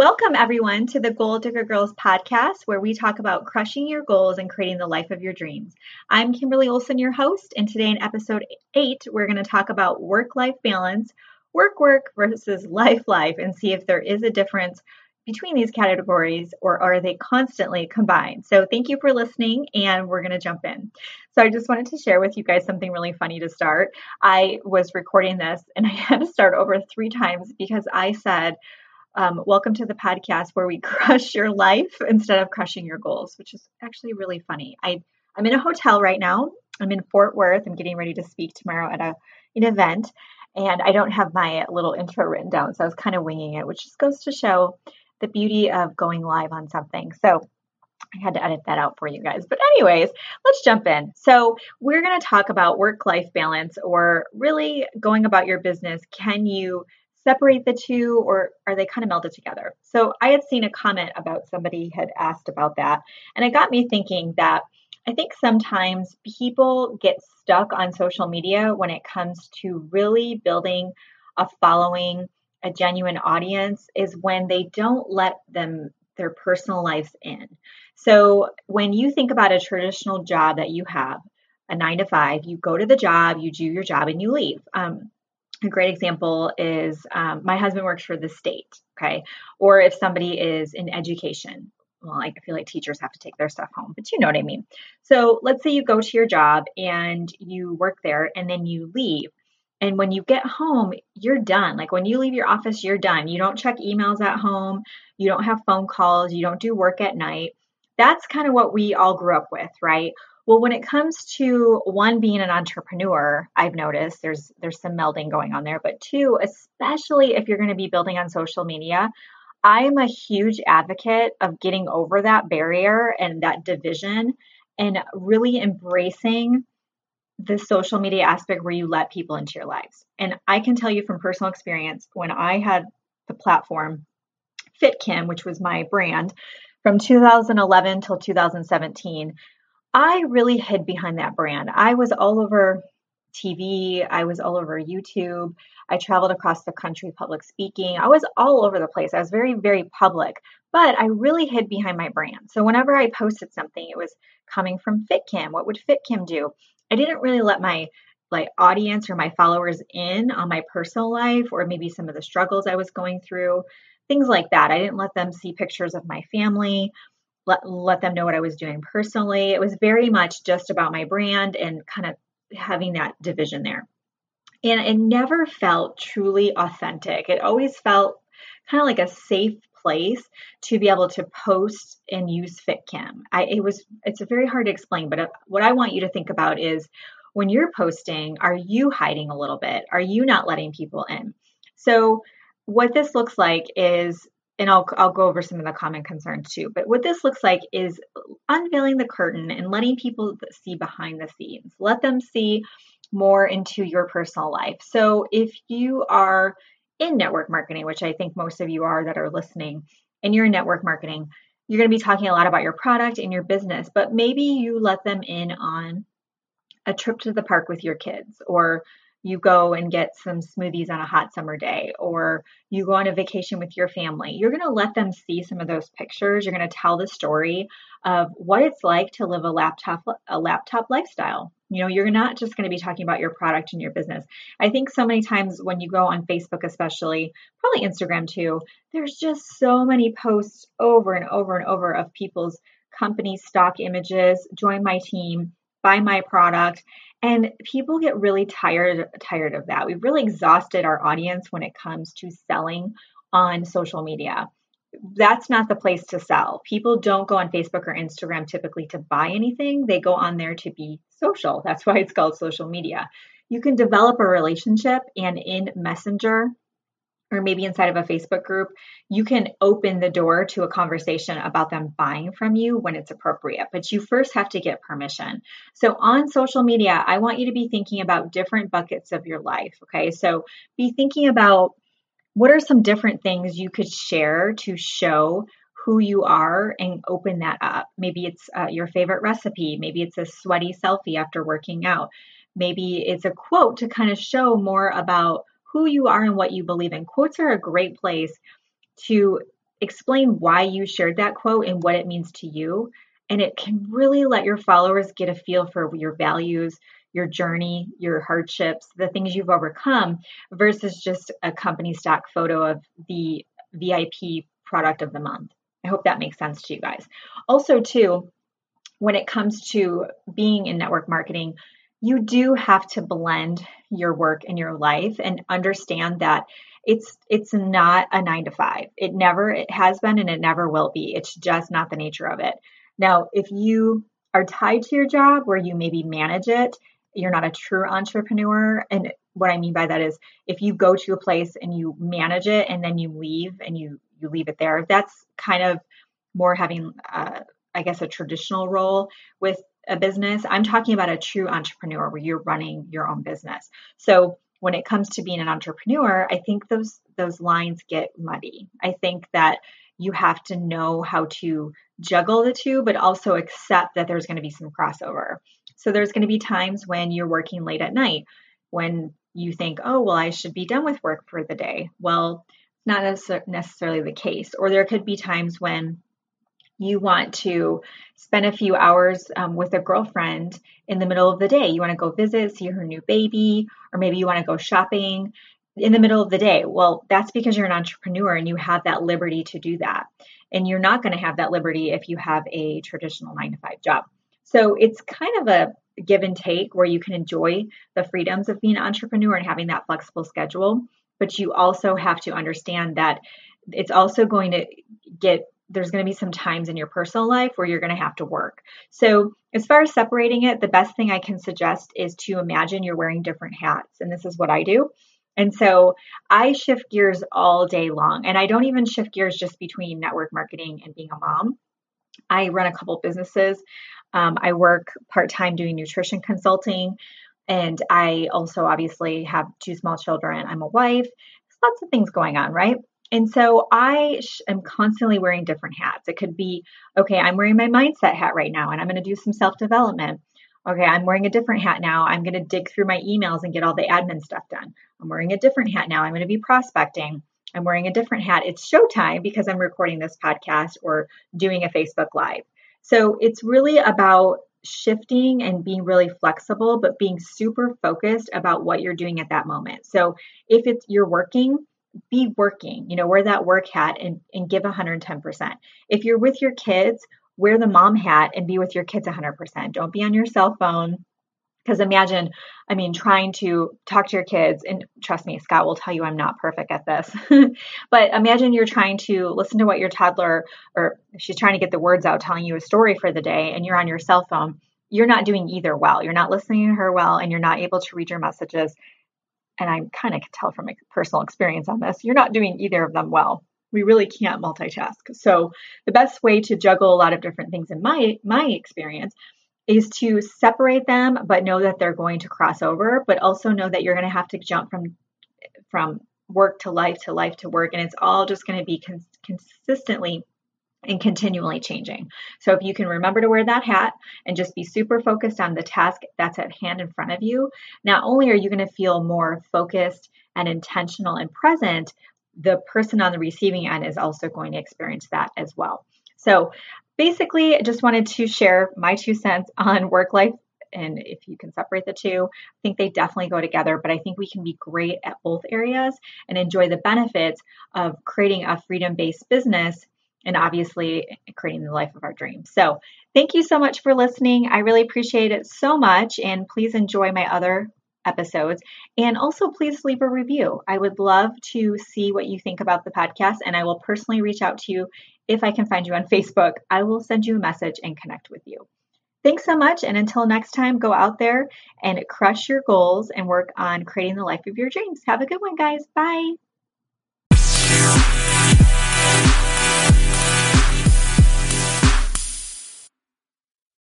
Welcome, everyone, to the Goal Digger Girls podcast, where we talk about crushing your goals and creating the life of your dreams. I'm Kimberly Olson, your host, and today in episode eight, we're going to talk about work life balance, work work versus life life, and see if there is a difference between these categories or are they constantly combined? So, thank you for listening, and we're going to jump in. So, I just wanted to share with you guys something really funny to start. I was recording this and I had to start over three times because I said, um, welcome to the podcast where we crush your life instead of crushing your goals, which is actually really funny. I, I'm in a hotel right now. I'm in Fort Worth. I'm getting ready to speak tomorrow at a, an event, and I don't have my little intro written down, so I was kind of winging it, which just goes to show the beauty of going live on something. So I had to edit that out for you guys. But, anyways, let's jump in. So, we're going to talk about work life balance or really going about your business. Can you separate the two or are they kind of melded together? So I had seen a comment about somebody had asked about that. And it got me thinking that I think sometimes people get stuck on social media when it comes to really building a following, a genuine audience, is when they don't let them their personal lives in. So when you think about a traditional job that you have, a nine to five, you go to the job, you do your job, and you leave. Um, a great example is um, my husband works for the state, okay? Or if somebody is in education, well, I feel like teachers have to take their stuff home, but you know what I mean. So let's say you go to your job and you work there and then you leave. And when you get home, you're done. Like when you leave your office, you're done. You don't check emails at home, you don't have phone calls, you don't do work at night. That's kind of what we all grew up with, right? Well, when it comes to one being an entrepreneur, I've noticed there's there's some melding going on there, but two, especially if you're going to be building on social media, I'm a huge advocate of getting over that barrier and that division and really embracing the social media aspect where you let people into your lives. And I can tell you from personal experience when I had the platform FitKim, which was my brand, from 2011 till 2017, I really hid behind that brand. I was all over TV, I was all over YouTube. I traveled across the country public speaking. I was all over the place. I was very, very public, but I really hid behind my brand. So whenever I posted something, it was coming from FitKim. What would FitKim do? I didn't really let my like audience or my followers in on my personal life or maybe some of the struggles I was going through, things like that. I didn't let them see pictures of my family let, let them know what I was doing personally. It was very much just about my brand and kind of having that division there. And it never felt truly authentic. It always felt kind of like a safe place to be able to post and use FitKim. I, it was it's very hard to explain, but uh, what I want you to think about is when you're posting, are you hiding a little bit? Are you not letting people in? So what this looks like is and I'll, I'll go over some of the common concerns too. But what this looks like is unveiling the curtain and letting people see behind the scenes. Let them see more into your personal life. So if you are in network marketing, which I think most of you are that are listening, and you're in network marketing, you're going to be talking a lot about your product and your business, but maybe you let them in on a trip to the park with your kids or you go and get some smoothies on a hot summer day or you go on a vacation with your family you're going to let them see some of those pictures. You're going to tell the story of what it's like to live a laptop a laptop lifestyle. You know you're not just going to be talking about your product and your business. I think so many times when you go on facebook especially probably instagram too there's just so many posts over and over and over of people's company stock images join my team buy my product and people get really tired tired of that. We've really exhausted our audience when it comes to selling on social media. That's not the place to sell. People don't go on Facebook or Instagram typically to buy anything. They go on there to be social. That's why it's called social media. You can develop a relationship and in Messenger or maybe inside of a Facebook group, you can open the door to a conversation about them buying from you when it's appropriate. But you first have to get permission. So on social media, I want you to be thinking about different buckets of your life. Okay. So be thinking about what are some different things you could share to show who you are and open that up. Maybe it's uh, your favorite recipe. Maybe it's a sweaty selfie after working out. Maybe it's a quote to kind of show more about who you are and what you believe in. Quotes are a great place to explain why you shared that quote and what it means to you. And it can really let your followers get a feel for your values, your journey, your hardships, the things you've overcome versus just a company stock photo of the VIP product of the month. I hope that makes sense to you guys. Also, too, when it comes to being in network marketing, you do have to blend your work and your life and understand that it's it's not a 9 to 5. It never it has been and it never will be. It's just not the nature of it. Now, if you are tied to your job where you maybe manage it, you're not a true entrepreneur and what I mean by that is if you go to a place and you manage it and then you leave and you you leave it there, that's kind of more having uh, I guess a traditional role with a business. I'm talking about a true entrepreneur where you're running your own business. So when it comes to being an entrepreneur, I think those those lines get muddy. I think that you have to know how to juggle the two, but also accept that there's going to be some crossover. So there's going to be times when you're working late at night when you think, oh, well, I should be done with work for the day. Well, it's not necessarily the case. Or there could be times when you want to spend a few hours um, with a girlfriend in the middle of the day. You want to go visit, see her new baby, or maybe you want to go shopping in the middle of the day. Well, that's because you're an entrepreneur and you have that liberty to do that. And you're not going to have that liberty if you have a traditional nine to five job. So it's kind of a give and take where you can enjoy the freedoms of being an entrepreneur and having that flexible schedule. But you also have to understand that it's also going to get there's going to be some times in your personal life where you're going to have to work. So, as far as separating it, the best thing I can suggest is to imagine you're wearing different hats. And this is what I do. And so I shift gears all day long. And I don't even shift gears just between network marketing and being a mom. I run a couple businesses. Um, I work part time doing nutrition consulting. And I also obviously have two small children. I'm a wife. There's lots of things going on, right? And so I am constantly wearing different hats. It could be, okay, I'm wearing my mindset hat right now and I'm going to do some self development. Okay, I'm wearing a different hat now. I'm going to dig through my emails and get all the admin stuff done. I'm wearing a different hat now. I'm going to be prospecting. I'm wearing a different hat. It's showtime because I'm recording this podcast or doing a Facebook Live. So it's really about shifting and being really flexible, but being super focused about what you're doing at that moment. So if it's you're working, be working, you know, wear that work hat and, and give 110%. If you're with your kids, wear the mom hat and be with your kids 100%. Don't be on your cell phone. Because imagine, I mean, trying to talk to your kids, and trust me, Scott will tell you I'm not perfect at this. but imagine you're trying to listen to what your toddler, or she's trying to get the words out, telling you a story for the day, and you're on your cell phone. You're not doing either well. You're not listening to her well, and you're not able to read your messages and I kind of can tell from my personal experience on this, you're not doing either of them well. We really can't multitask. So the best way to juggle a lot of different things in my my experience is to separate them, but know that they're going to cross over, but also know that you're going to have to jump from from work to life to life to work, and it's all just going to be cons- consistently and continually changing. So if you can remember to wear that hat and just be super focused on the task that's at hand in front of you, not only are you going to feel more focused and intentional and present, the person on the receiving end is also going to experience that as well. So basically, I just wanted to share my two cents on work life and if you can separate the two, I think they definitely go together. But I think we can be great at both areas and enjoy the benefits of creating a freedom based business and obviously creating the life of our dreams. So, thank you so much for listening. I really appreciate it so much. And please enjoy my other episodes. And also, please leave a review. I would love to see what you think about the podcast, and I will personally reach out to you if I can find you on Facebook. I will send you a message and connect with you. Thanks so much. And until next time, go out there and crush your goals and work on creating the life of your dreams. Have a good one, guys. Bye.